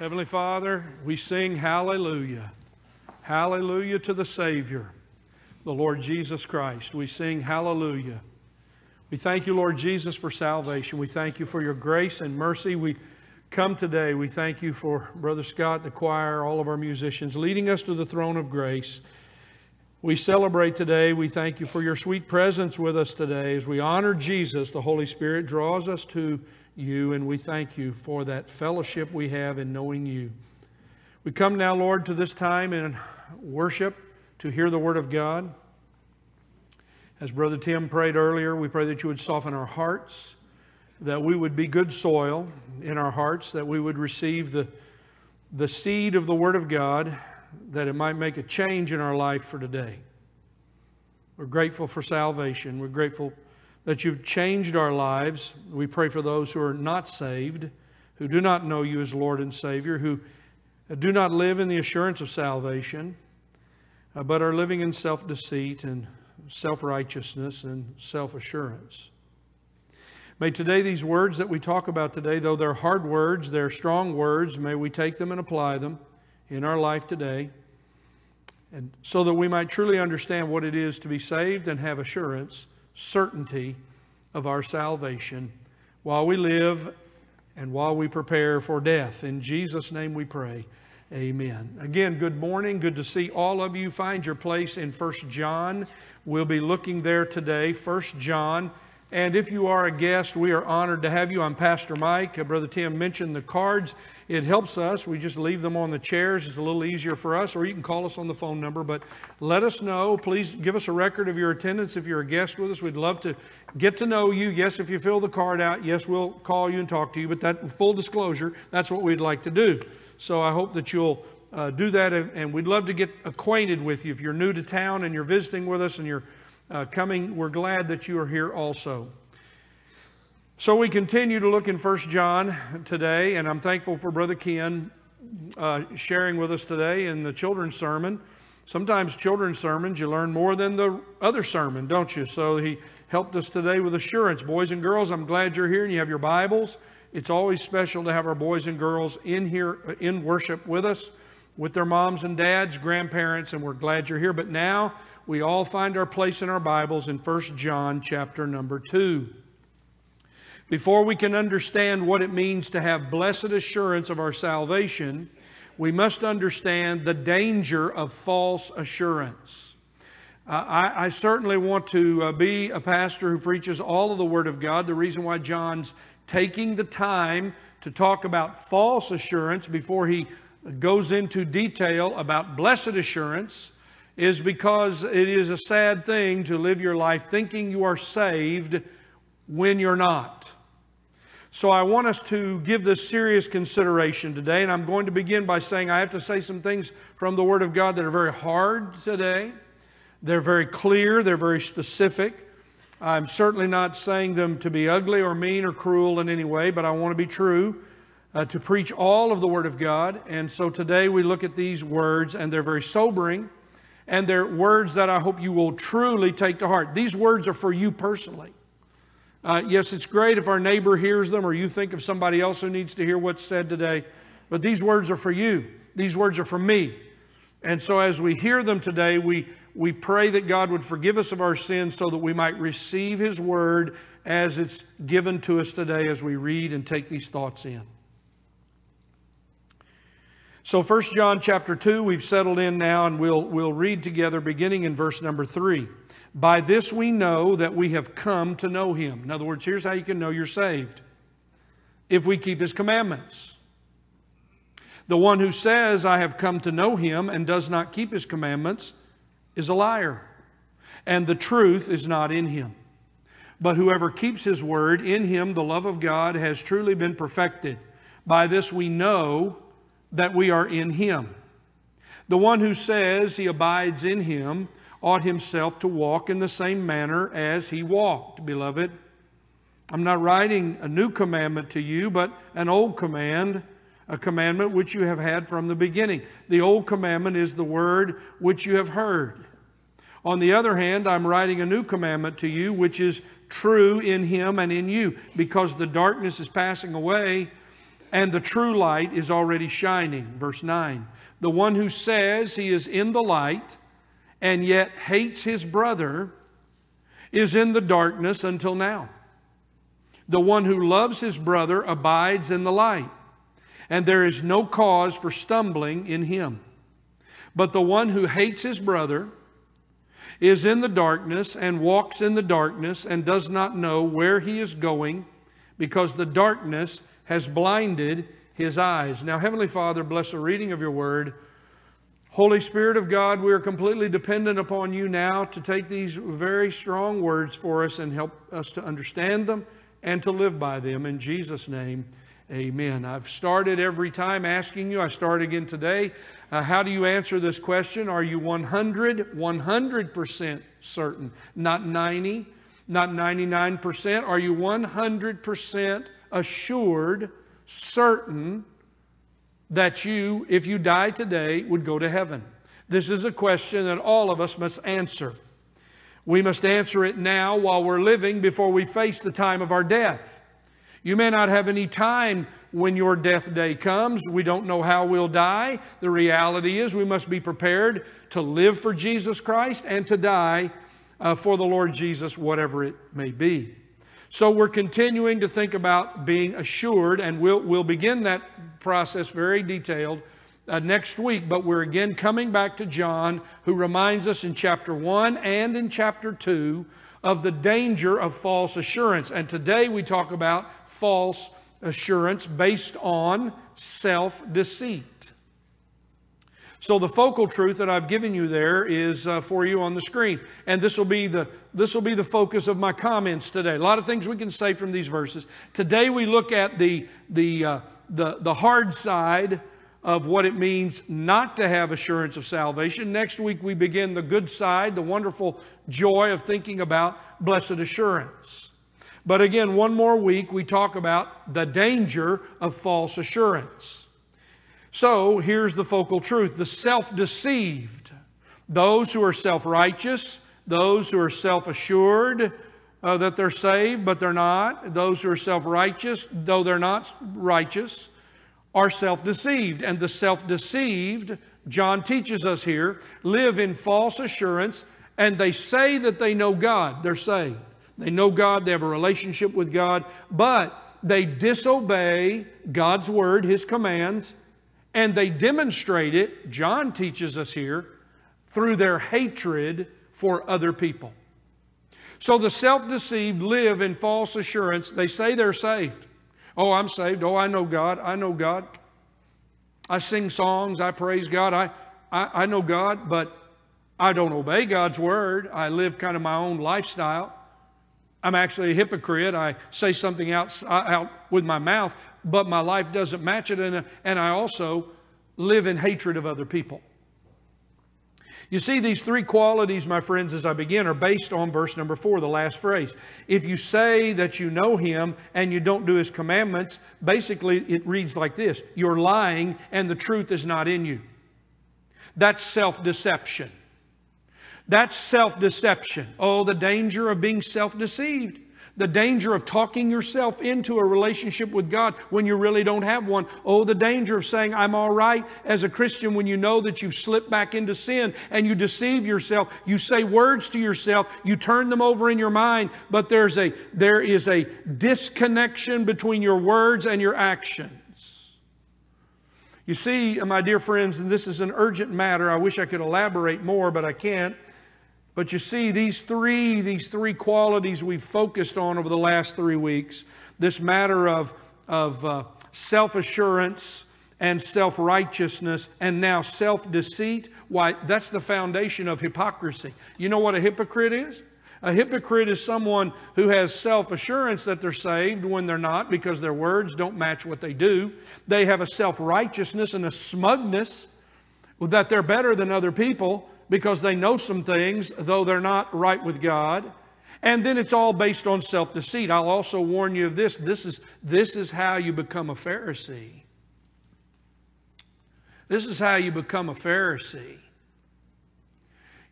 Heavenly Father, we sing hallelujah. Hallelujah to the Savior, the Lord Jesus Christ. We sing hallelujah. We thank you, Lord Jesus, for salvation. We thank you for your grace and mercy. We come today. We thank you for Brother Scott, the choir, all of our musicians, leading us to the throne of grace. We celebrate today. We thank you for your sweet presence with us today. As we honor Jesus, the Holy Spirit draws us to you, and we thank you for that fellowship we have in knowing you. We come now, Lord, to this time in worship to hear the Word of God. As Brother Tim prayed earlier, we pray that you would soften our hearts, that we would be good soil in our hearts, that we would receive the, the seed of the Word of God, that it might make a change in our life for today. We're grateful for salvation. We're grateful that you've changed our lives. We pray for those who are not saved, who do not know you as Lord and Savior, who do not live in the assurance of salvation, uh, but are living in self deceit and self righteousness and self assurance. May today, these words that we talk about today, though they're hard words, they're strong words, may we take them and apply them in our life today. And so that we might truly understand what it is to be saved and have assurance certainty of our salvation while we live and while we prepare for death. In Jesus' name we pray. Amen. Again, good morning. Good to see all of you. Find your place in First John. We'll be looking there today. First John. And if you are a guest, we are honored to have you. I'm Pastor Mike. Brother Tim mentioned the cards. It helps us. We just leave them on the chairs. It's a little easier for us, or you can call us on the phone number. But let us know. Please give us a record of your attendance if you're a guest with us. We'd love to get to know you. Yes, if you fill the card out, yes, we'll call you and talk to you. But that full disclosure, that's what we'd like to do. So I hope that you'll uh, do that, and we'd love to get acquainted with you. If you're new to town and you're visiting with us and you're uh, coming, we're glad that you are here also. So we continue to look in First John today, and I'm thankful for Brother Ken uh, sharing with us today in the children's sermon. Sometimes children's sermons, you learn more than the other sermon, don't you? So he helped us today with assurance. Boys and girls, I'm glad you're here and you have your Bibles. It's always special to have our boys and girls in here uh, in worship with us, with their moms and dads, grandparents, and we're glad you're here. But now we all find our place in our Bibles in First John chapter number 2. Before we can understand what it means to have blessed assurance of our salvation, we must understand the danger of false assurance. Uh, I, I, certainly want to uh, be a pastor who preaches all of the Word of God. The reason why John's taking the time to talk about false assurance before he goes into detail about blessed assurance is because it is a sad thing to live your life thinking you are saved when you're not. So I want us to give this serious consideration today, and I'm going to begin by saying I have to say some things from the Word of God that are very hard today. They're very clear, they're very specific. I'm certainly not saying them to be ugly or mean or cruel in any way, but I want to be true, uh, to preach all of the Word of God. And so today we look at these words, and they're very sobering, and they're words that I hope you will truly take to heart. These words are for you personally. Uh, yes, it's great if our neighbor hears them or you think of somebody else who needs to hear what's said today, but these words are for you. These words are for me. And so as we hear them today, we, we pray that God would forgive us of our sins so that we might receive His word as it's given to us today as we read and take these thoughts in. So 1 John chapter 2, we've settled in now and we'll, we'll read together beginning in verse number 3. By this we know that we have come to know him. In other words, here's how you can know you're saved if we keep his commandments. The one who says, I have come to know him and does not keep his commandments is a liar, and the truth is not in him. But whoever keeps his word, in him the love of God has truly been perfected. By this we know that we are in him. The one who says he abides in him ought himself to walk in the same manner as he walked. Beloved, I'm not writing a new commandment to you, but an old command, a commandment which you have had from the beginning. The old commandment is the word which you have heard. On the other hand, I'm writing a new commandment to you, which is true in him and in you, because the darkness is passing away and the true light is already shining. Verse 9. The one who says he is in the light and yet hates his brother is in the darkness until now. The one who loves his brother abides in the light, and there is no cause for stumbling in him. But the one who hates his brother is in the darkness and walks in the darkness and does not know where he is going because the darkness has blinded his eyes. Now, Heavenly Father, bless the reading of your word. Holy Spirit of God, we are completely dependent upon you now to take these very strong words for us and help us to understand them and to live by them. In Jesus' name, amen. I've started every time asking you, I start again today. Uh, how do you answer this question? Are you 100, 100% certain? Not 90, not 99%. Are you 100% assured, certain that you, if you die today, would go to heaven? This is a question that all of us must answer. We must answer it now while we're living before we face the time of our death. You may not have any time when your death day comes. We don't know how we'll die. The reality is we must be prepared to live for Jesus Christ and to die uh, for the Lord Jesus, whatever it may be. So we're continuing to think about being assured, and we'll, we'll begin that process very detailed uh, next week. But we're again coming back to John, who reminds us in chapter 1 and in chapter 2 of the danger of false assurance. And today we talk about false assurance based on self deceit. So the focal truth that I've given you there is uh, for you on the screen, and this will be the this will be the focus of my comments today. A lot of things we can say from these verses. Today we look at the the uh, the, the hard side of what it means not to have assurance of salvation. Next week we begin the good side, the wonderful joy of thinking about blessed assurance. But again, one more week we talk about the danger of false assurance. So here's the focal truth the self deceived, those who are self righteous, those who are self assured uh, that they're saved, but they're not, those who are self righteous, though they're not righteous, are self deceived. And the self deceived, John teaches us here, live in false assurance and they say that they know God. They're saved. They know God, they have a relationship with God, but they disobey God's word, His commands, and they demonstrate it, John teaches us here, through their hatred for other people. So the self deceived live in false assurance. They say they're saved. Oh, I'm saved. Oh, I know God. I know God. I sing songs. I praise God. I, I, I know God, but I don't obey God's word. I live kind of my own lifestyle. I'm actually a hypocrite. I say something out, out with my mouth, but my life doesn't match it. And, and I also live in hatred of other people. You see, these three qualities, my friends, as I begin, are based on verse number four, the last phrase. If you say that you know him and you don't do his commandments, basically it reads like this You're lying and the truth is not in you. That's self deception. That's self deception. Oh, the danger of being self deceived. The danger of talking yourself into a relationship with God when you really don't have one. Oh, the danger of saying, I'm all right as a Christian when you know that you've slipped back into sin and you deceive yourself. You say words to yourself, you turn them over in your mind, but there's a, there is a disconnection between your words and your actions. You see, my dear friends, and this is an urgent matter. I wish I could elaborate more, but I can't. But you see, these three, these three qualities we've focused on over the last three weeks this matter of, of uh, self assurance and self righteousness and now self deceit why, that's the foundation of hypocrisy. You know what a hypocrite is? A hypocrite is someone who has self assurance that they're saved when they're not because their words don't match what they do. They have a self righteousness and a smugness that they're better than other people because they know some things, though they're not right with God. And then it's all based on self deceit. I'll also warn you of this this is, this is how you become a Pharisee. This is how you become a Pharisee.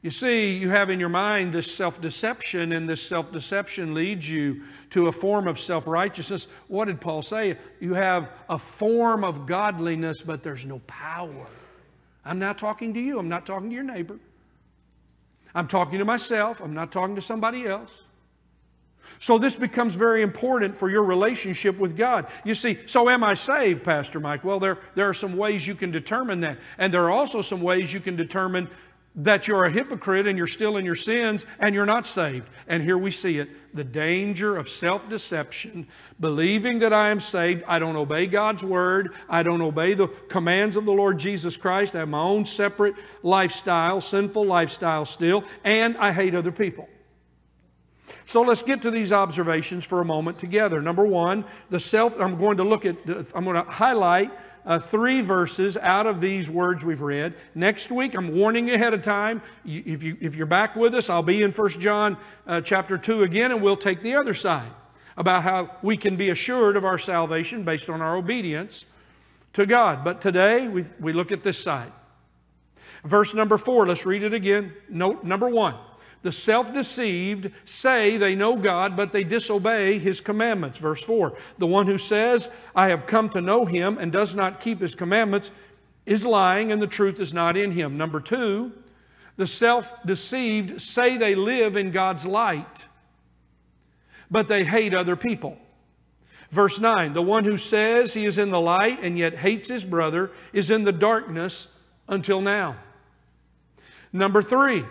You see, you have in your mind this self deception, and this self deception leads you to a form of self righteousness. What did Paul say? You have a form of godliness, but there's no power. I'm not talking to you, I'm not talking to your neighbor. I'm talking to myself, I'm not talking to somebody else. So, this becomes very important for your relationship with God. You see, so am I saved, Pastor Mike? Well, there, there are some ways you can determine that. And there are also some ways you can determine that you're a hypocrite and you're still in your sins and you're not saved. And here we see it the danger of self deception, believing that I am saved. I don't obey God's word, I don't obey the commands of the Lord Jesus Christ. I have my own separate lifestyle, sinful lifestyle still, and I hate other people. So let's get to these observations for a moment together. Number one, the self, I'm going to look at, I'm going to highlight uh, three verses out of these words we've read. Next week, I'm warning you ahead of time. You, if, you, if you're back with us, I'll be in 1 John uh, chapter 2 again, and we'll take the other side about how we can be assured of our salvation based on our obedience to God. But today, we, we look at this side. Verse number four, let's read it again. Note number one. The self deceived say they know God, but they disobey His commandments. Verse 4 The one who says, I have come to know Him, and does not keep His commandments is lying, and the truth is not in him. Number two, the self deceived say they live in God's light, but they hate other people. Verse 9 The one who says he is in the light and yet hates his brother is in the darkness until now. Number three,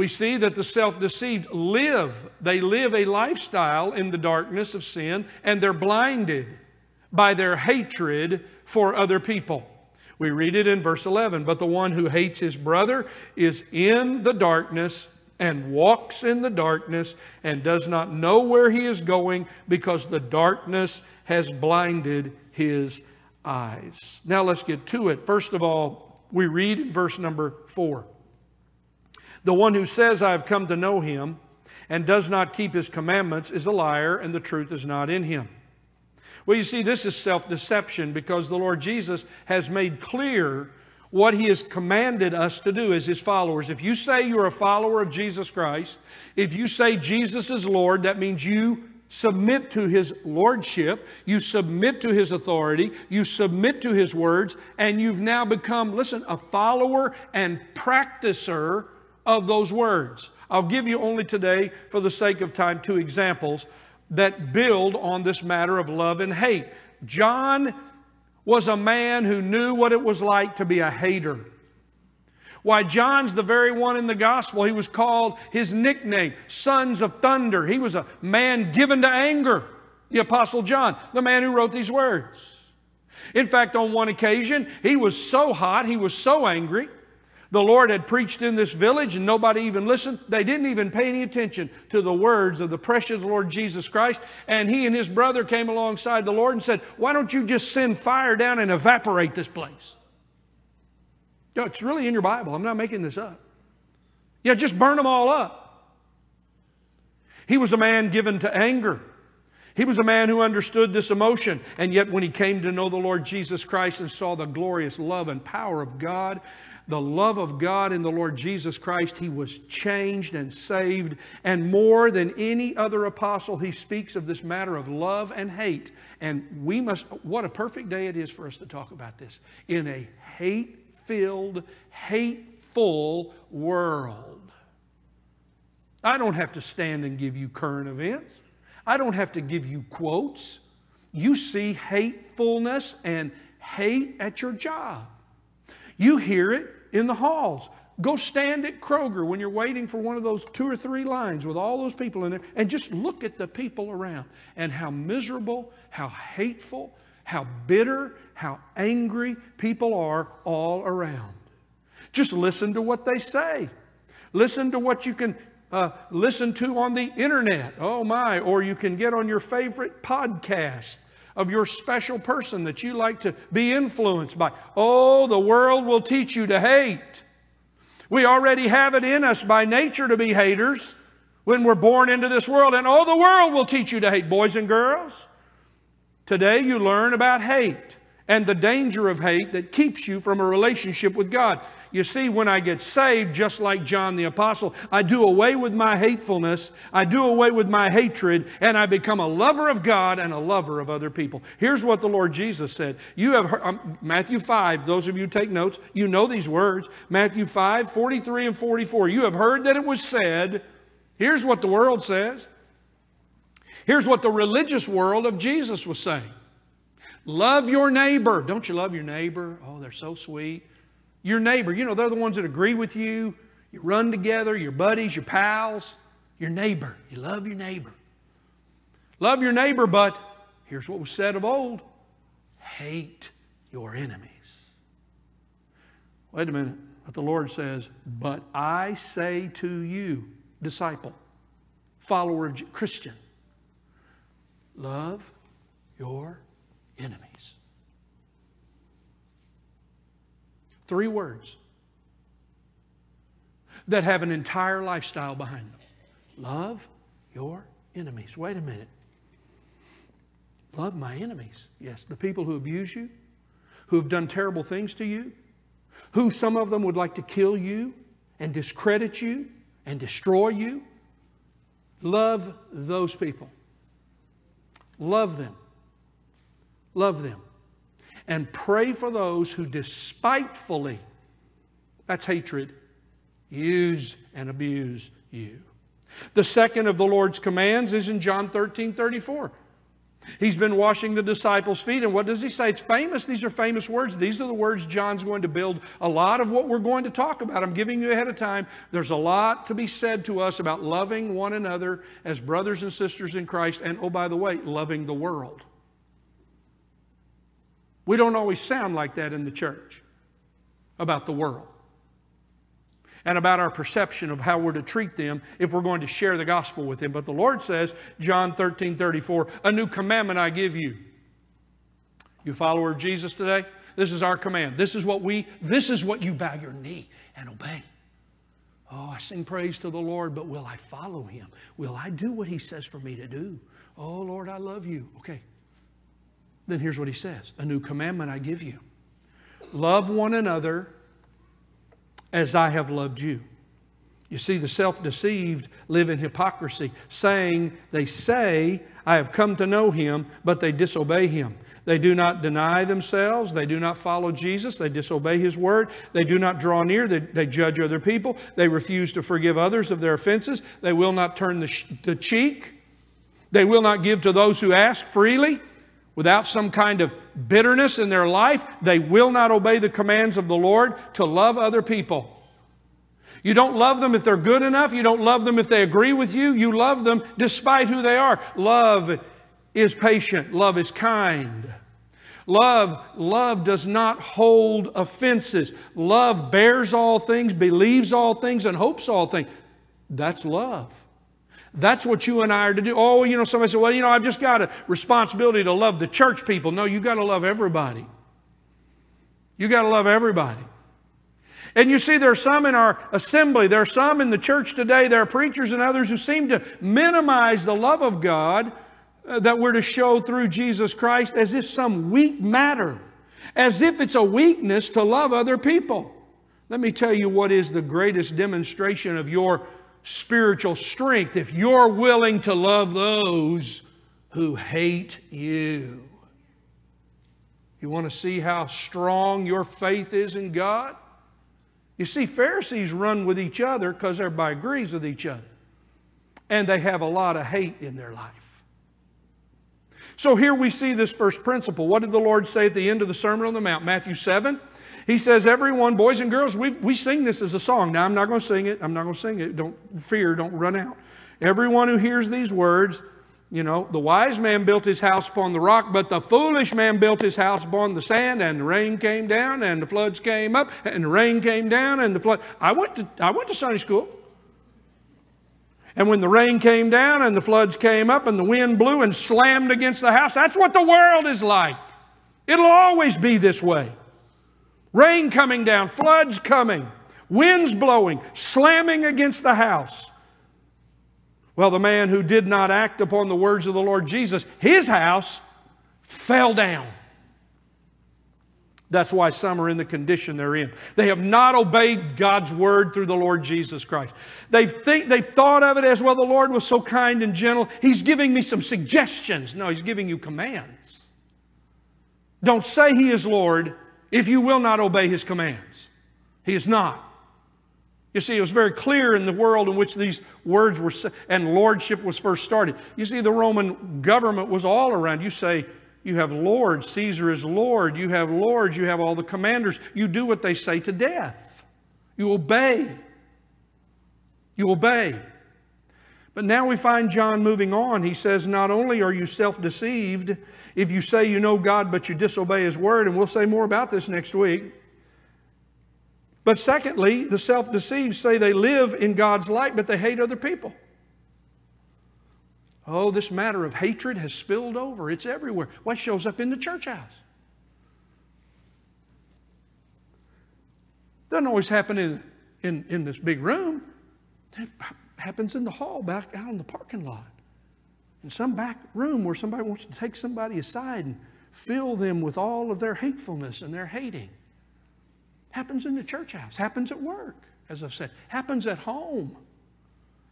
we see that the self deceived live, they live a lifestyle in the darkness of sin, and they're blinded by their hatred for other people. We read it in verse 11 But the one who hates his brother is in the darkness and walks in the darkness and does not know where he is going because the darkness has blinded his eyes. Now let's get to it. First of all, we read in verse number 4. The one who says, I have come to know him, and does not keep his commandments is a liar, and the truth is not in him. Well, you see, this is self deception because the Lord Jesus has made clear what he has commanded us to do as his followers. If you say you're a follower of Jesus Christ, if you say Jesus is Lord, that means you submit to his lordship, you submit to his authority, you submit to his words, and you've now become, listen, a follower and practicer of those words. I'll give you only today, for the sake of time, two examples that build on this matter of love and hate. John was a man who knew what it was like to be a hater. Why, John's the very one in the gospel. He was called his nickname, Sons of Thunder. He was a man given to anger, the Apostle John, the man who wrote these words. In fact, on one occasion, he was so hot, he was so angry, the Lord had preached in this village and nobody even listened. They didn't even pay any attention to the words of the precious Lord Jesus Christ. And he and his brother came alongside the Lord and said, Why don't you just send fire down and evaporate this place? You know, it's really in your Bible. I'm not making this up. Yeah, just burn them all up. He was a man given to anger. He was a man who understood this emotion. And yet, when he came to know the Lord Jesus Christ and saw the glorious love and power of God, the love of God in the Lord Jesus Christ, he was changed and saved. And more than any other apostle, he speaks of this matter of love and hate. And we must, what a perfect day it is for us to talk about this. In a hate filled, hateful world. I don't have to stand and give you current events, I don't have to give you quotes. You see hatefulness and hate at your job. You hear it in the halls. Go stand at Kroger when you're waiting for one of those two or three lines with all those people in there and just look at the people around and how miserable, how hateful, how bitter, how angry people are all around. Just listen to what they say. Listen to what you can uh, listen to on the internet. Oh my. Or you can get on your favorite podcast of your special person that you like to be influenced by. Oh, the world will teach you to hate. We already have it in us by nature to be haters when we're born into this world, and oh, the world will teach you to hate boys and girls. Today you learn about hate and the danger of hate that keeps you from a relationship with God. You see, when I get saved, just like John the Apostle, I do away with my hatefulness, I do away with my hatred, and I become a lover of God and a lover of other people. Here's what the Lord Jesus said. You have heard, um, Matthew 5, those of you take notes, you know these words. Matthew 5, 43 and 44. You have heard that it was said, here's what the world says. Here's what the religious world of Jesus was saying. Love your neighbor. Don't you love your neighbor? Oh, they're so sweet. Your neighbor, you know, they're the ones that agree with you. You run together, your buddies, your pals, your neighbor. You love your neighbor. Love your neighbor, but here's what was said of old hate your enemies. Wait a minute. But the Lord says, But I say to you, disciple, follower of Christian, love your enemies. Three words that have an entire lifestyle behind them love your enemies. Wait a minute. Love my enemies. Yes, the people who abuse you, who have done terrible things to you, who some of them would like to kill you and discredit you and destroy you. Love those people. Love them. Love them. And pray for those who despitefully, that's hatred, use and abuse you. The second of the Lord's commands is in John 13 34. He's been washing the disciples' feet, and what does he say? It's famous. These are famous words. These are the words John's going to build a lot of what we're going to talk about. I'm giving you ahead of time. There's a lot to be said to us about loving one another as brothers and sisters in Christ, and oh, by the way, loving the world. We don't always sound like that in the church about the world and about our perception of how we're to treat them if we're going to share the gospel with them. But the Lord says, John 13 34, a new commandment I give you. You follower of Jesus today? This is our command. This is what we, this is what you bow your knee and obey. Oh, I sing praise to the Lord, but will I follow him? Will I do what he says for me to do? Oh, Lord, I love you. Okay, then here's what he says A new commandment I give you love one another as I have loved you. You see, the self deceived live in hypocrisy, saying, They say, I have come to know him, but they disobey him. They do not deny themselves. They do not follow Jesus. They disobey his word. They do not draw near. They, they judge other people. They refuse to forgive others of their offenses. They will not turn the, sh- the cheek. They will not give to those who ask freely without some kind of bitterness in their life, they will not obey the commands of the Lord to love other people. You don't love them if they're good enough. You don't love them if they agree with you. You love them despite who they are. Love is patient. Love is kind. Love, love does not hold offenses. Love bears all things, believes all things, and hopes all things. That's love. That's what you and I are to do. Oh, you know, somebody said, well, you know, I've just got a responsibility to love the church people. No, you got to love everybody. You got to love everybody. And you see, there are some in our assembly, there are some in the church today, there are preachers and others who seem to minimize the love of God uh, that we're to show through Jesus Christ as if some weak matter, as if it's a weakness to love other people. Let me tell you what is the greatest demonstration of your spiritual strength if you're willing to love those who hate you. You want to see how strong your faith is in God? You see, Pharisees run with each other because everybody agrees with each other. And they have a lot of hate in their life. So here we see this first principle. What did the Lord say at the end of the Sermon on the Mount? Matthew 7 he says, Everyone, boys and girls, we, we sing this as a song. Now, I'm not going to sing it. I'm not going to sing it. Don't fear, don't run out. Everyone who hears these words, you know, the wise man built his house upon the rock, but the foolish man built his house upon the sand, and the rain came down, and the floods came up, and the rain came down, and the flood. I went to, I went to Sunday school. And when the rain came down and the floods came up and the wind blew and slammed against the house, that's what the world is like. It'll always be this way. Rain coming down, floods coming, winds blowing, slamming against the house. Well, the man who did not act upon the words of the Lord Jesus, his house fell down. That's why some are in the condition they're in. They have not obeyed God's word through the Lord Jesus Christ. They think they've thought of it as well. The Lord was so kind and gentle. He's giving me some suggestions. No, He's giving you commands. Don't say He is Lord if you will not obey His commands. He is not. You see, it was very clear in the world in which these words were and lordship was first started. You see, the Roman government was all around. You say, you have lords. Caesar is Lord. You have lords. You have all the commanders. You do what they say to death. You obey. You obey. But now we find John moving on. He says, Not only are you self deceived if you say you know God but you disobey His word, and we'll say more about this next week. But secondly, the self deceived say they live in God's light but they hate other people. Oh, this matter of hatred has spilled over. It's everywhere. Why well, shows up in the church house? Doesn't always happen in, in, in this big room. Happens in the hall back out in the parking lot. In some back room where somebody wants to take somebody aside and fill them with all of their hatefulness and their hating. Happens in the church house, happens at work, as I've said, happens at home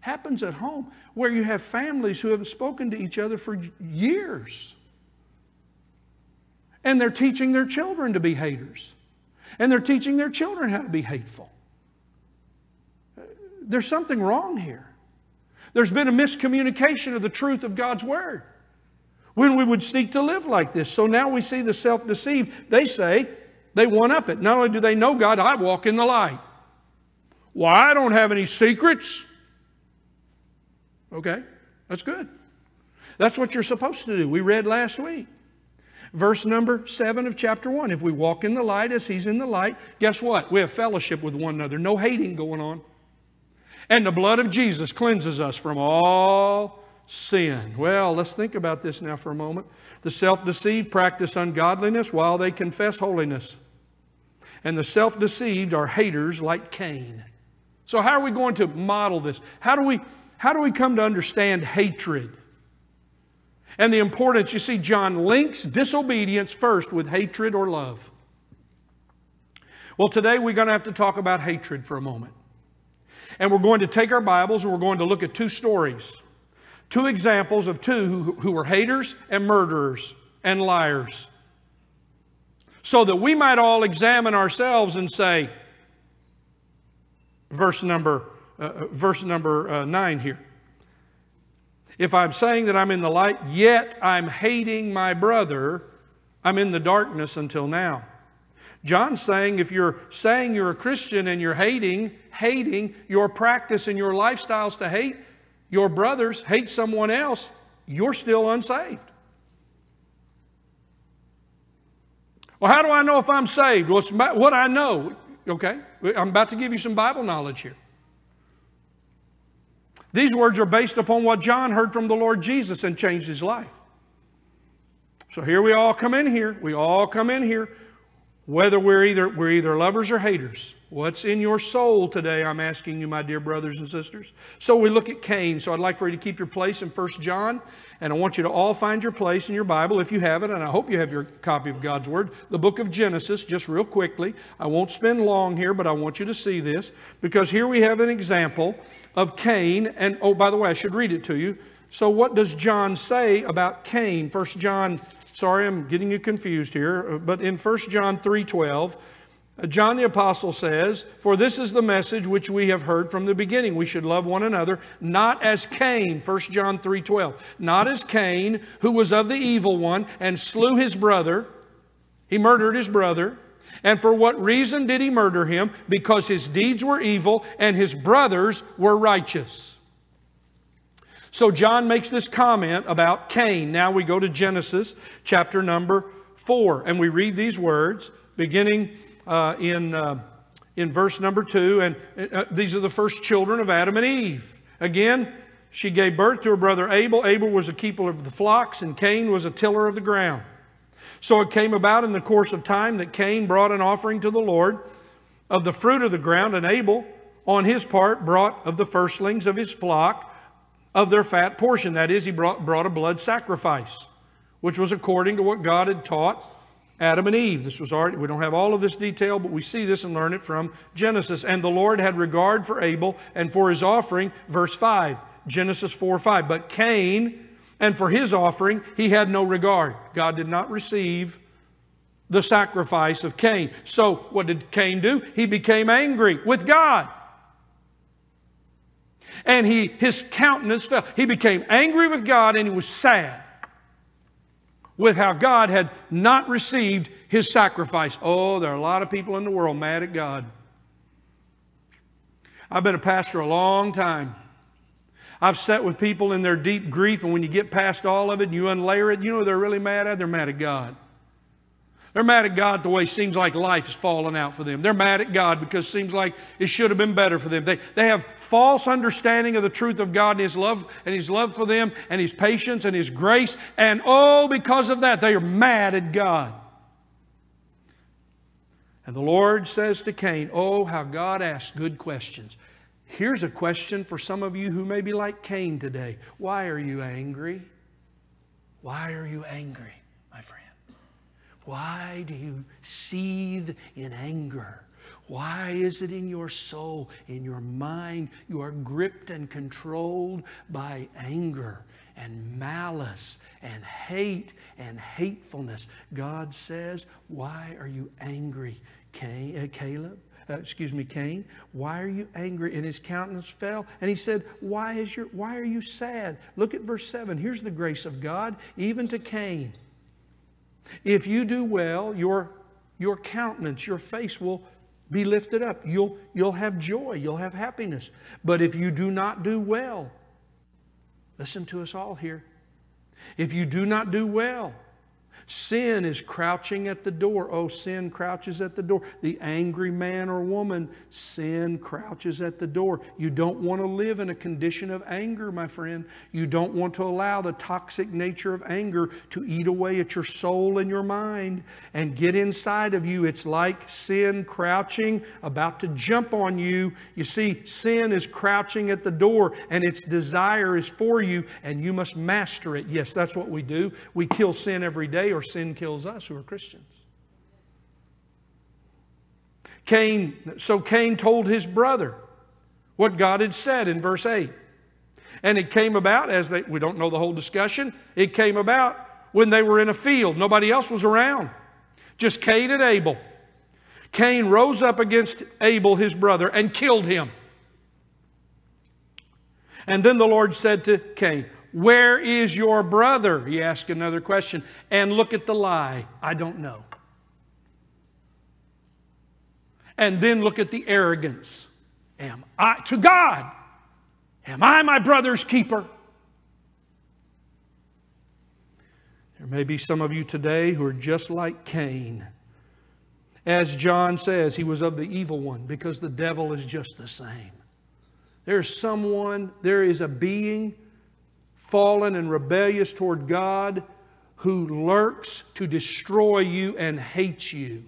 happens at home where you have families who haven't spoken to each other for years. And they're teaching their children to be haters. And they're teaching their children how to be hateful. There's something wrong here. There's been a miscommunication of the truth of God's Word when we would seek to live like this. So now we see the self deceived. They say, they one up it. Not only do they know God, I walk in the light. Well, I don't have any secrets. Okay, that's good. That's what you're supposed to do. We read last week. Verse number 7 of chapter 1. If we walk in the light as He's in the light, guess what? We have fellowship with one another. No hating going on. And the blood of Jesus cleanses us from all sin. Well, let's think about this now for a moment. The self deceived practice ungodliness while they confess holiness. And the self deceived are haters like Cain. So, how are we going to model this? How do we how do we come to understand hatred? And the importance, you see, John links disobedience first with hatred or love. Well, today we're going to have to talk about hatred for a moment. And we're going to take our Bibles and we're going to look at two stories, two examples of two who, who were haters and murderers and liars. So that we might all examine ourselves and say, verse number uh, uh, verse number uh, 9 here. If I'm saying that I'm in the light, yet I'm hating my brother, I'm in the darkness until now. John's saying if you're saying you're a Christian and you're hating, hating your practice and your lifestyles to hate your brothers, hate someone else, you're still unsaved. Well, how do I know if I'm saved? Well, it's what I know. Okay, I'm about to give you some Bible knowledge here. These words are based upon what John heard from the Lord Jesus and changed his life. So here we all come in here. We all come in here, whether we're either, we're either lovers or haters. What's in your soul today? I'm asking you, my dear brothers and sisters. So we look at Cain. So I'd like for you to keep your place in 1 John, and I want you to all find your place in your Bible if you have it, and I hope you have your copy of God's Word. The book of Genesis, just real quickly. I won't spend long here, but I want you to see this because here we have an example of Cain. And oh, by the way, I should read it to you. So, what does John say about Cain? First John, sorry, I'm getting you confused here, but in 1 John 3:12, uh, John the Apostle says, For this is the message which we have heard from the beginning. We should love one another, not as Cain, 1 John 3:12. Not as Cain, who was of the evil one and slew his brother. He murdered his brother. And for what reason did he murder him? Because his deeds were evil and his brothers were righteous. So John makes this comment about Cain. Now we go to Genesis chapter number 4 and we read these words beginning uh, in, uh, in verse number 2. And uh, these are the first children of Adam and Eve. Again, she gave birth to her brother Abel. Abel was a keeper of the flocks, and Cain was a tiller of the ground. So it came about in the course of time that Cain brought an offering to the Lord of the fruit of the ground, and Abel, on his part, brought of the firstlings of his flock of their fat portion. That is, he brought, brought a blood sacrifice, which was according to what God had taught Adam and Eve. This was already, we don't have all of this detail, but we see this and learn it from Genesis. And the Lord had regard for Abel and for his offering, verse 5, Genesis 4 5. But Cain, and for his offering, he had no regard. God did not receive the sacrifice of Cain. So what did Cain do? He became angry with God. And he, his countenance fell. He became angry with God and he was sad with how God had not received his sacrifice. Oh, there are a lot of people in the world mad at God. I've been a pastor a long time. I've sat with people in their deep grief, and when you get past all of it and you unlayer it, you know they're really mad at? They're mad at God. They're mad at God the way it seems like life is falling out for them. They're mad at God because it seems like it should have been better for them. They, they have false understanding of the truth of God and His love and His love for them and His patience and His grace. And oh, because of that, they are mad at God. And the Lord says to Cain, Oh, how God asks good questions. Here's a question for some of you who may be like Cain today. Why are you angry? Why are you angry? Why do you seethe in anger? Why is it in your soul, in your mind, you are gripped and controlled by anger and malice and hate and hatefulness? God says, Why are you angry, Cain, uh, Caleb? Uh, excuse me, Cain. Why are you angry? And his countenance fell. And he said, Why is your why are you sad? Look at verse 7. Here's the grace of God, even to Cain. If you do well, your, your countenance, your face will be lifted up. You'll, you'll have joy, you'll have happiness. But if you do not do well, listen to us all here. If you do not do well, Sin is crouching at the door. Oh, sin crouches at the door. The angry man or woman, sin crouches at the door. You don't want to live in a condition of anger, my friend. You don't want to allow the toxic nature of anger to eat away at your soul and your mind and get inside of you. It's like sin crouching, about to jump on you. You see, sin is crouching at the door and its desire is for you, and you must master it. Yes, that's what we do. We kill sin every day or sin kills us who are Christians. Cain, so Cain told his brother what God had said in verse 8. And it came about, as they, we don't know the whole discussion, it came about when they were in a field. Nobody else was around, just Cain and Abel. Cain rose up against Abel, his brother, and killed him. And then the Lord said to Cain, where is your brother? He asked another question. And look at the lie. I don't know. And then look at the arrogance. Am I, to God, am I my brother's keeper? There may be some of you today who are just like Cain. As John says, he was of the evil one because the devil is just the same. There's someone, there is a being fallen and rebellious toward God, who lurks to destroy you and hates you.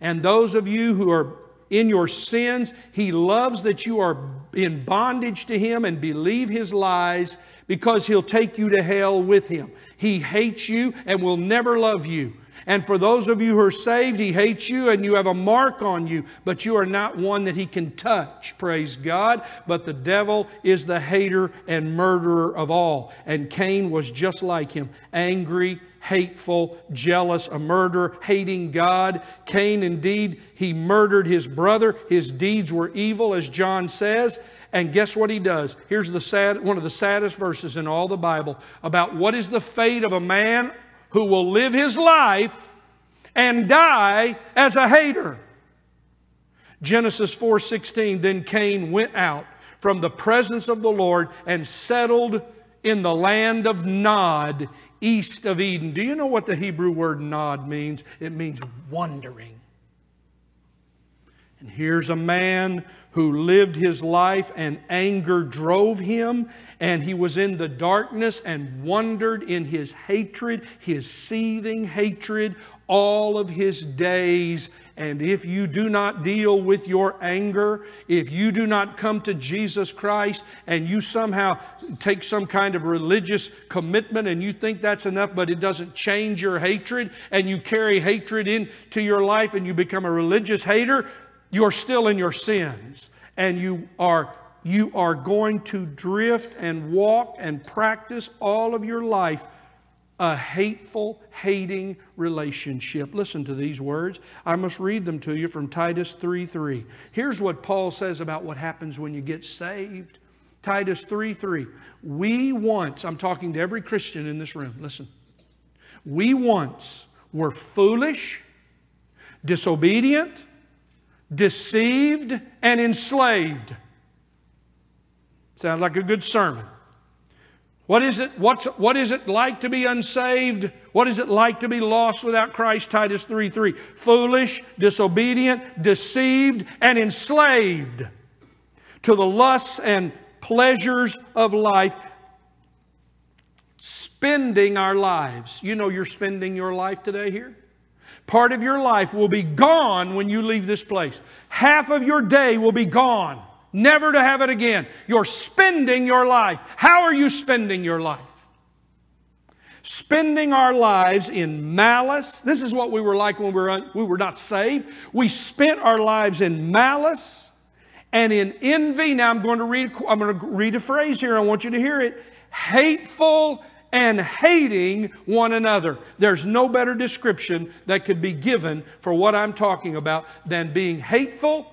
And those of you who are in your sins, He loves that you are in bondage to Him and believe His lies because He'll take you to hell with Him. He hates you and will never love you. And for those of you who are saved, He hates you and you have a mark on you, but you are not one that He can touch. Praise God. But the devil is the hater and murderer of all. And Cain was just like him angry, hateful, jealous, a murderer, hating God. Cain, indeed, he murdered his brother. His deeds were evil, as John says. And guess what he does? Here's the sad, one of the saddest verses in all the Bible about what is the fate of a man who will live his life and die as a hater. Genesis 4:16 then Cain went out from the presence of the Lord and settled in the land of Nod east of Eden. Do you know what the Hebrew word Nod means? It means wandering. And here's a man who lived his life and anger drove him, and he was in the darkness and wandered in his hatred, his seething hatred, all of his days. And if you do not deal with your anger, if you do not come to Jesus Christ and you somehow take some kind of religious commitment and you think that's enough, but it doesn't change your hatred, and you carry hatred into your life and you become a religious hater, you're still in your sins. And you are you are going to drift and walk and practice all of your life a hateful, hating relationship. Listen to these words. I must read them to you from Titus 3 3. Here's what Paul says about what happens when you get saved. Titus 3 3. We once, I'm talking to every Christian in this room, listen. We once were foolish, disobedient, deceived, and enslaved. Sounds like a good sermon. What is it? What's, what is it like to be unsaved? What is it like to be lost without Christ? Titus 3 3. Foolish, disobedient, deceived, and enslaved to the lusts and pleasures of life, spending our lives. You know, you're spending your life today here. Part of your life will be gone when you leave this place, half of your day will be gone never to have it again. You're spending your life. How are you spending your life? Spending our lives in malice. This is what we were like when we were, un- we were not saved. We spent our lives in malice and in envy. Now I'm going to read, I'm going to read a phrase here. I want you to hear it. Hateful and hating one another. There's no better description that could be given for what I'm talking about than being hateful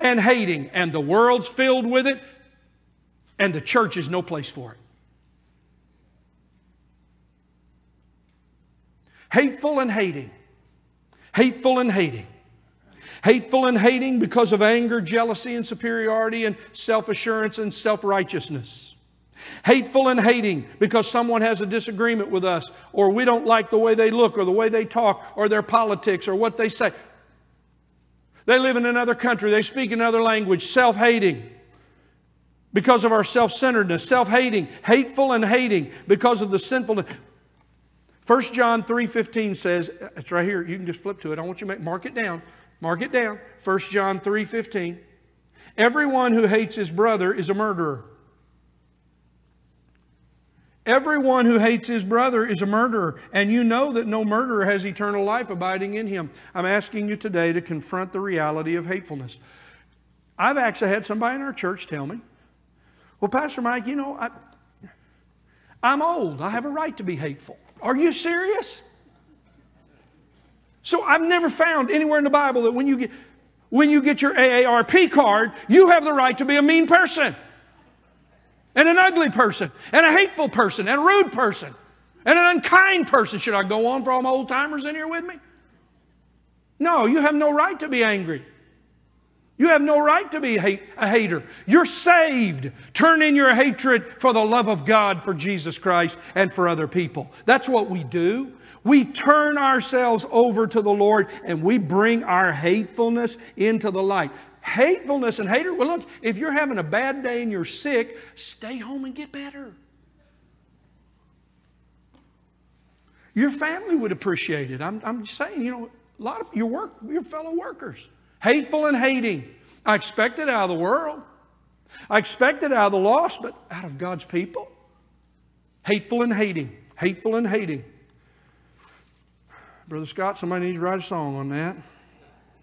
and hating, and the world's filled with it, and the church is no place for it. Hateful and hating. Hateful and hating. Hateful and hating because of anger, jealousy, and superiority, and self assurance and self righteousness. Hateful and hating because someone has a disagreement with us, or we don't like the way they look, or the way they talk, or their politics, or what they say. They live in another country, they speak another language, self hating. Because of our self centeredness, self hating, hateful and hating because of the sinfulness. 1 John 3:15 says, it's right here, you can just flip to it. I want you to make, mark it down. Mark it down. 1 John 3:15. Everyone who hates his brother is a murderer. Everyone who hates his brother is a murderer, and you know that no murderer has eternal life abiding in him. I'm asking you today to confront the reality of hatefulness. I've actually had somebody in our church tell me, Well, Pastor Mike, you know, I, I'm old. I have a right to be hateful. Are you serious? So I've never found anywhere in the Bible that when you get, when you get your AARP card, you have the right to be a mean person and an ugly person, and a hateful person, and a rude person, and an unkind person. Should I go on for all my old timers in here with me? No, you have no right to be angry. You have no right to be hate, a hater. You're saved. Turn in your hatred for the love of God, for Jesus Christ, and for other people. That's what we do. We turn ourselves over to the Lord and we bring our hatefulness into the light hatefulness and hater. Well, look, if you're having a bad day and you're sick, stay home and get better. Your family would appreciate it. I'm, I'm saying, you know, a lot of your work, your fellow workers, hateful and hating. I expect it out of the world. I expect it out of the lost, but out of God's people. Hateful and hating. Hateful and hating. Brother Scott, somebody needs to write a song on that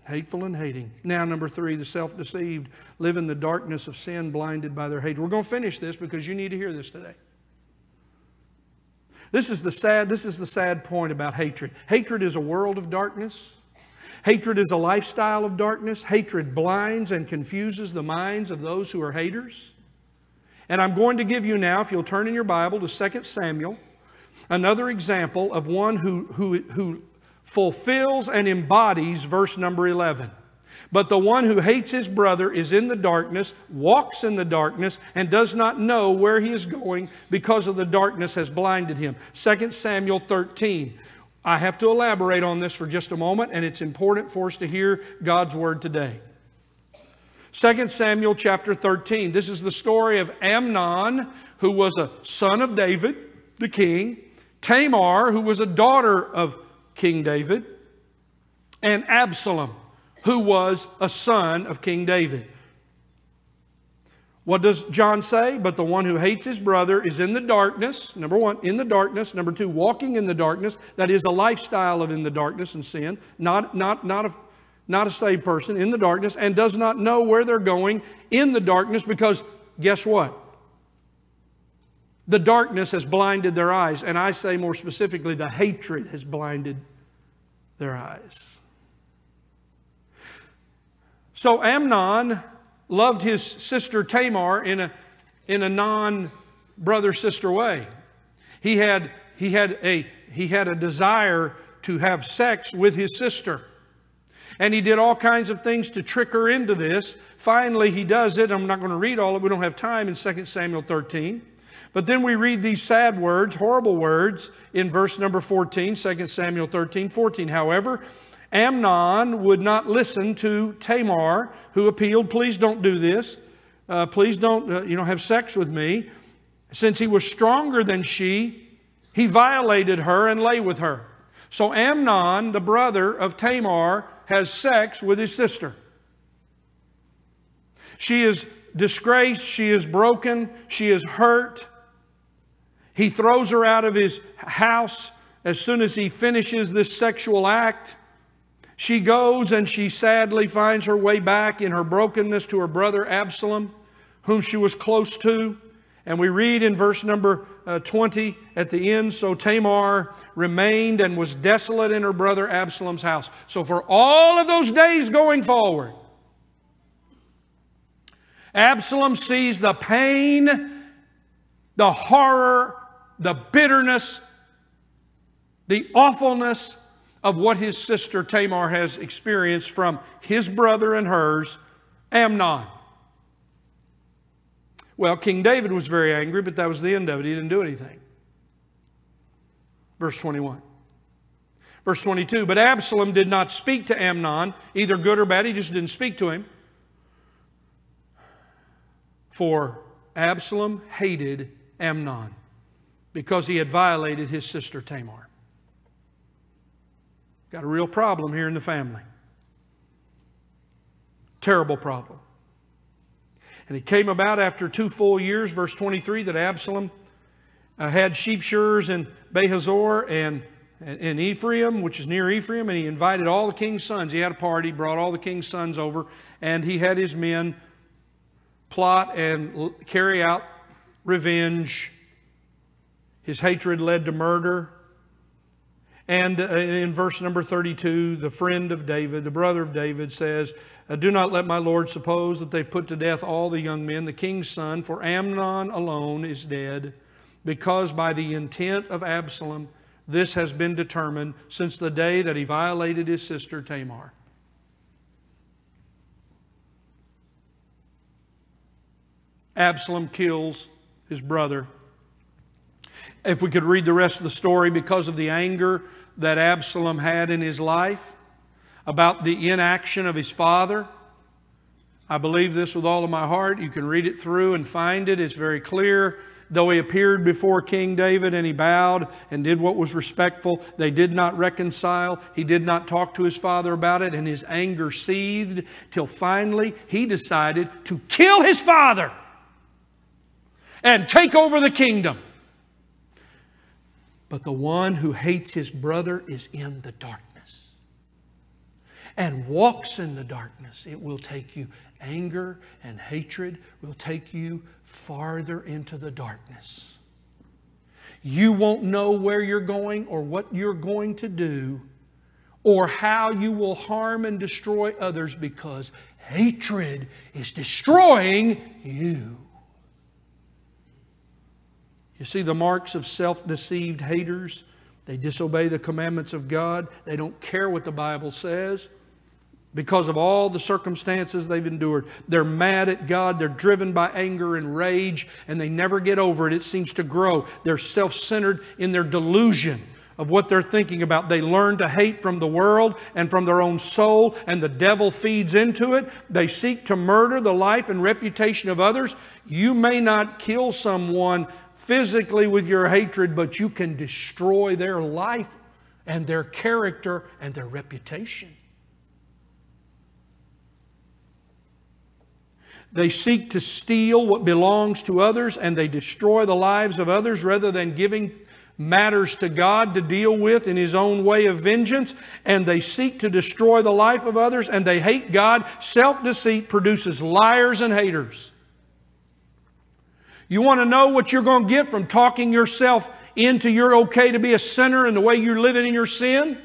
hateful and hating. Now, number three, the self deceived live in the darkness of sin, blinded by their hate. We're going to finish this because you need to hear this today. This is the sad, this is the sad point about hatred. Hatred is a world of darkness. Hatred is a lifestyle of darkness. Hatred blinds and confuses the minds of those who are haters. And I'm going to give you now, if you'll turn in your Bible to 2 Samuel, another example of one who, who, who fulfills and embodies verse number 11. But the one who hates his brother is in the darkness, walks in the darkness, and does not know where he is going because of the darkness has blinded him. 2 Samuel 13. I have to elaborate on this for just a moment, and it's important for us to hear God's word today. 2 Samuel chapter 13. This is the story of Amnon, who was a son of David, the king, Tamar, who was a daughter of King David, and Absalom, who was a son of King David. What does John say? But the one who hates his brother is in the darkness. Number one, in the darkness. Number two, walking in the darkness. That is a lifestyle of in the darkness and sin, not, not, not, a, not a saved person, in the darkness, and does not know where they're going in the darkness because guess what? The darkness has blinded their eyes. And I say more specifically, the hatred has blinded their eyes. So Amnon loved his sister Tamar in a, in a non brother sister way. He had, he, had a, he had a desire to have sex with his sister. And he did all kinds of things to trick her into this. Finally, he does it. I'm not going to read all of it. We don't have time in 2 Samuel 13. But then we read these sad words, horrible words, in verse number 14, 2 Samuel 13, 14. However, Amnon would not listen to Tamar, who appealed, please don't do this. Uh, please don't, uh, you know, have sex with me. Since he was stronger than she, he violated her and lay with her. So Amnon, the brother of Tamar, has sex with his sister. She is disgraced, she is broken, she is hurt. He throws her out of his house as soon as he finishes this sexual act. She goes and she sadly finds her way back in her brokenness to her brother Absalom, whom she was close to. And we read in verse number uh, 20 at the end So Tamar remained and was desolate in her brother Absalom's house. So for all of those days going forward, Absalom sees the pain, the horror, the bitterness, the awfulness of what his sister Tamar has experienced from his brother and hers, Amnon. Well, King David was very angry, but that was the end of it. He didn't do anything. Verse 21. Verse 22 But Absalom did not speak to Amnon, either good or bad, he just didn't speak to him. For Absalom hated Amnon because he had violated his sister Tamar. Got a real problem here in the family. Terrible problem. And it came about after two full years, verse 23, that Absalom uh, had sheep shearers in Baal-hazor and in Ephraim, which is near Ephraim, and he invited all the king's sons. He had a party, brought all the king's sons over, and he had his men plot and carry out revenge. His hatred led to murder. And uh, in verse number 32, the friend of David, the brother of David, says, uh, Do not let my Lord suppose that they put to death all the young men, the king's son, for Amnon alone is dead, because by the intent of Absalom, this has been determined since the day that he violated his sister Tamar. Absalom kills his brother. If we could read the rest of the story, because of the anger that Absalom had in his life, about the inaction of his father. I believe this with all of my heart. You can read it through and find it. It's very clear. Though he appeared before King David and he bowed and did what was respectful, they did not reconcile. He did not talk to his father about it, and his anger seethed till finally he decided to kill his father and take over the kingdom. But the one who hates his brother is in the darkness and walks in the darkness. It will take you, anger and hatred will take you farther into the darkness. You won't know where you're going or what you're going to do or how you will harm and destroy others because hatred is destroying you. You see the marks of self deceived haters? They disobey the commandments of God. They don't care what the Bible says because of all the circumstances they've endured. They're mad at God. They're driven by anger and rage, and they never get over it. It seems to grow. They're self centered in their delusion of what they're thinking about. They learn to hate from the world and from their own soul, and the devil feeds into it. They seek to murder the life and reputation of others. You may not kill someone physically with your hatred, but you can destroy their life and their character and their reputation. They seek to steal what belongs to others and they destroy the lives of others rather than giving matters to God to deal with in His own way of vengeance. And they seek to destroy the life of others and they hate God. Self deceit produces liars and haters. You want to know what you're going to get from talking yourself into you're okay to be a sinner and the way you're living in your sin?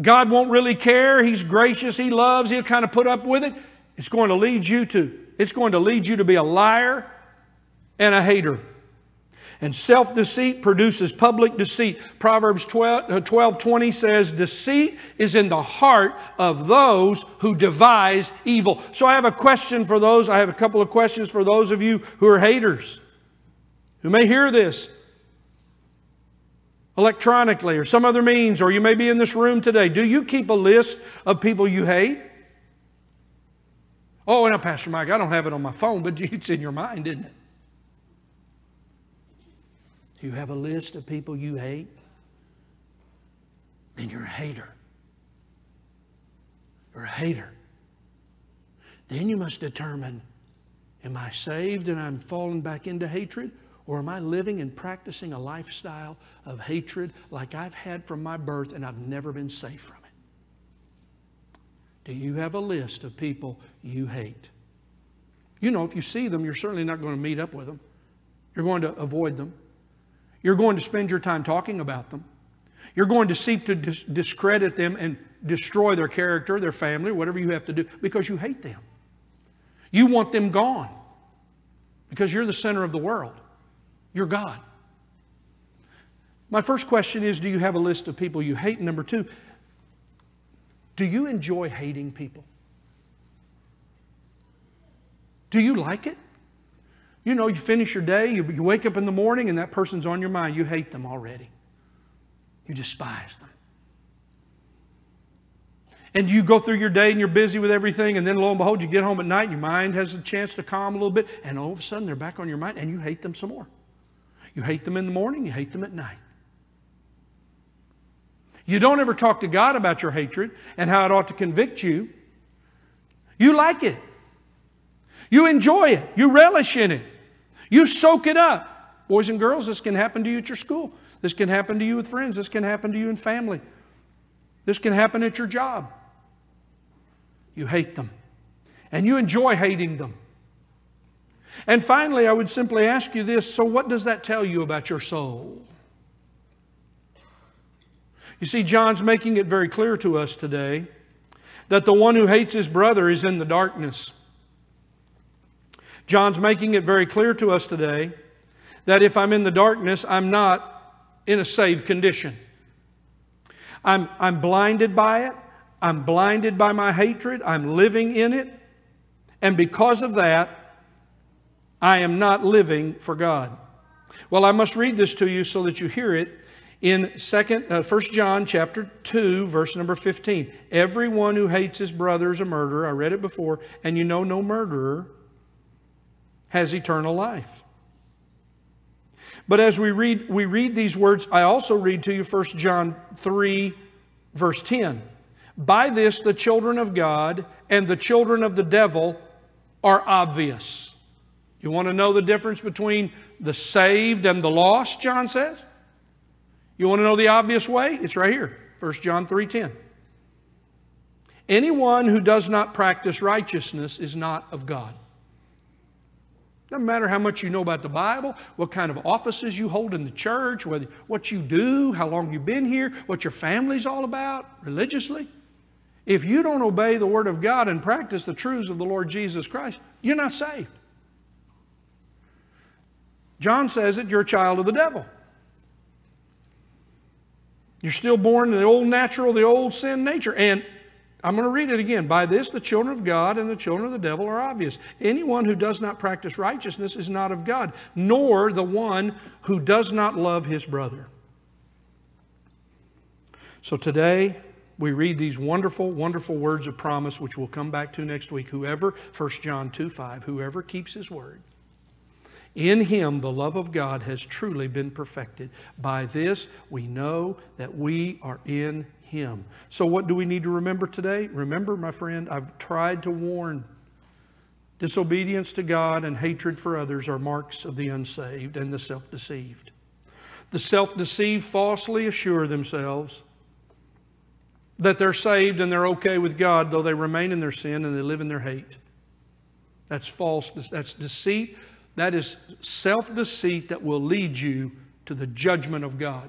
God won't really care. He's gracious. He loves. He'll kind of put up with it. It's going to lead you to it's going to lead you to be a liar and a hater. And self deceit produces public deceit. Proverbs 12, uh, 12 20 says, Deceit is in the heart of those who devise evil. So I have a question for those, I have a couple of questions for those of you who are haters, who may hear this electronically or some other means, or you may be in this room today. Do you keep a list of people you hate? Oh, now, Pastor Mike, I don't have it on my phone, but it's in your mind, isn't it? Do you have a list of people you hate? Then you're a hater. You're a hater. Then you must determine am I saved and I'm falling back into hatred? Or am I living and practicing a lifestyle of hatred like I've had from my birth and I've never been safe from it? Do you have a list of people you hate? You know, if you see them, you're certainly not going to meet up with them. You're going to avoid them. You're going to spend your time talking about them. You're going to seek to dis- discredit them and destroy their character, their family, whatever you have to do, because you hate them. You want them gone because you're the center of the world. You're God. My first question is Do you have a list of people you hate? Number two, do you enjoy hating people? Do you like it? You know, you finish your day, you, wake up in the morning, and that person's on your mind. You hate them already, you despise them. And you go through your day and you're busy with everything, and then lo and behold, you get home at night, and your mind has a chance to calm a little bit, and all of a sudden they're back on your mind, and you hate them some more. You hate them in the morning, you hate them at night. You don't ever talk to God about your hatred and how it ought to convict you. You like it. You enjoy it. You relish in it. You soak it up. Boys and girls, this can happen to you at your school. This can happen to you with friends. This can happen to you in family. This can happen at your job. You hate them. And you enjoy hating them. And finally, I would simply ask you this so, what does that tell you about your soul? You see, John's making it very clear to us today that the one who hates his brother is in the darkness. John's making it very clear to us today that if I'm in the darkness, I'm not in a saved condition. I'm, I'm blinded by it. I'm blinded by my hatred. I'm living in it. And because of that, I am not living for God. Well, I must read this to you so that you hear it in second, uh, 1 John chapter 2, verse number 15. Everyone who hates his brother is a murderer. I read it before. And you know no murderer has eternal life. But as we read, we read these words, I also read to you 1 John 3, verse 10. By this, the children of God and the children of the devil are obvious. You want to know the difference between the saved and the lost, John says? You want to know the obvious way? It's right here, 1 John 3:10. Anyone who does not practice righteousness is not of God. Doesn't matter how much you know about the Bible, what kind of offices you hold in the church, whether, what you do, how long you've been here, what your family's all about religiously. If you don't obey the Word of God and practice the truths of the Lord Jesus Christ, you're not saved. John says that you're a child of the devil. You're still born in the old natural, the old sin nature. And I'm going to read it again. By this, the children of God and the children of the devil are obvious. Anyone who does not practice righteousness is not of God, nor the one who does not love his brother. So today, we read these wonderful, wonderful words of promise, which we'll come back to next week. Whoever, 1 John 2 5, whoever keeps his word, in him the love of God has truly been perfected. By this we know that we are in him. So, what do we need to remember today? Remember, my friend, I've tried to warn Disobedience to God and hatred for others are marks of the unsaved and the self deceived. The self deceived falsely assure themselves that they're saved and they're okay with God, though they remain in their sin and they live in their hate. That's false. That's deceit. That is self deceit that will lead you to the judgment of God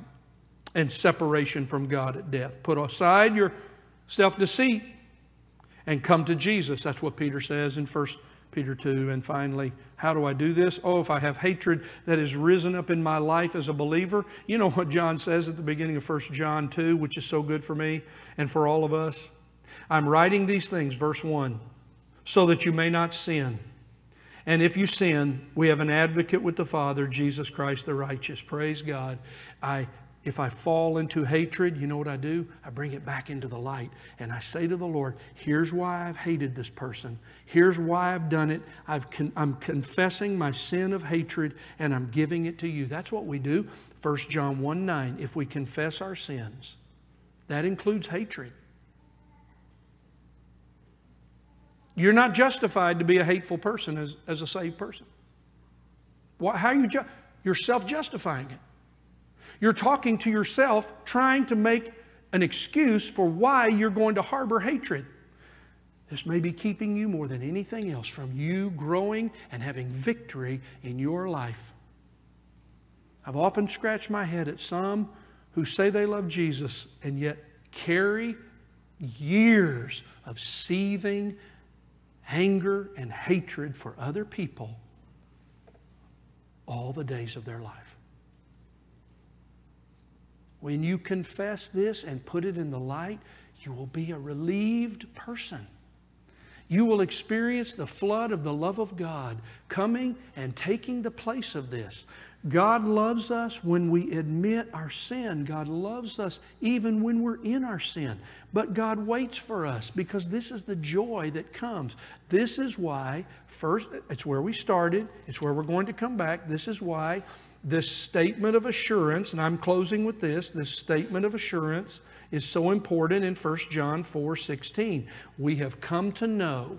and separation from God at death. Put aside your self deceit and come to Jesus. That's what Peter says in 1 Peter 2. And finally, how do I do this? Oh, if I have hatred that has risen up in my life as a believer, you know what John says at the beginning of 1 John 2, which is so good for me and for all of us? I'm writing these things, verse 1, so that you may not sin. And if you sin, we have an advocate with the Father, Jesus Christ the righteous. Praise God. I if I fall into hatred, you know what I do? I bring it back into the light and I say to the Lord, here's why I've hated this person. Here's why I've done it. I've con- I'm confessing my sin of hatred and I'm giving it to you. That's what we do. 1 John 1 9. If we confess our sins, that includes hatred. You're not justified to be a hateful person as, as a saved person. What, how are you? Ju- you're self justifying it. You're talking to yourself, trying to make an excuse for why you're going to harbor hatred. This may be keeping you more than anything else from you growing and having victory in your life. I've often scratched my head at some who say they love Jesus and yet carry years of seething anger and hatred for other people all the days of their life. When you confess this and put it in the light, you will be a relieved person. You will experience the flood of the love of God coming and taking the place of this. God loves us when we admit our sin. God loves us even when we're in our sin. But God waits for us because this is the joy that comes. This is why, first, it's where we started, it's where we're going to come back. This is why this statement of assurance, and I'm closing with this, this statement of assurance is so important in 1 John 4 16. We have come to know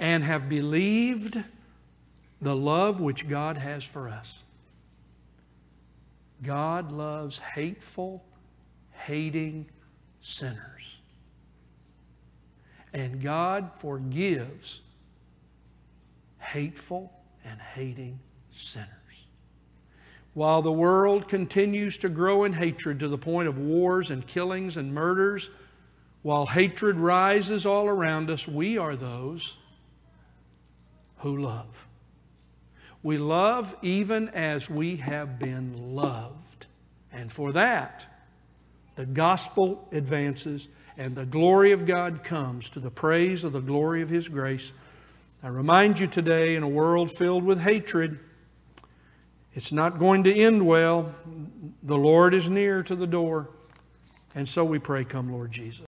and have believed the love which God has for us. God loves hateful, hating sinners. And God forgives hateful and hating sinners. While the world continues to grow in hatred to the point of wars and killings and murders, while hatred rises all around us, we are those who love. We love even as we have been loved. And for that, the gospel advances and the glory of God comes to the praise of the glory of His grace. I remind you today, in a world filled with hatred, it's not going to end well. The Lord is near to the door. And so we pray, Come, Lord Jesus.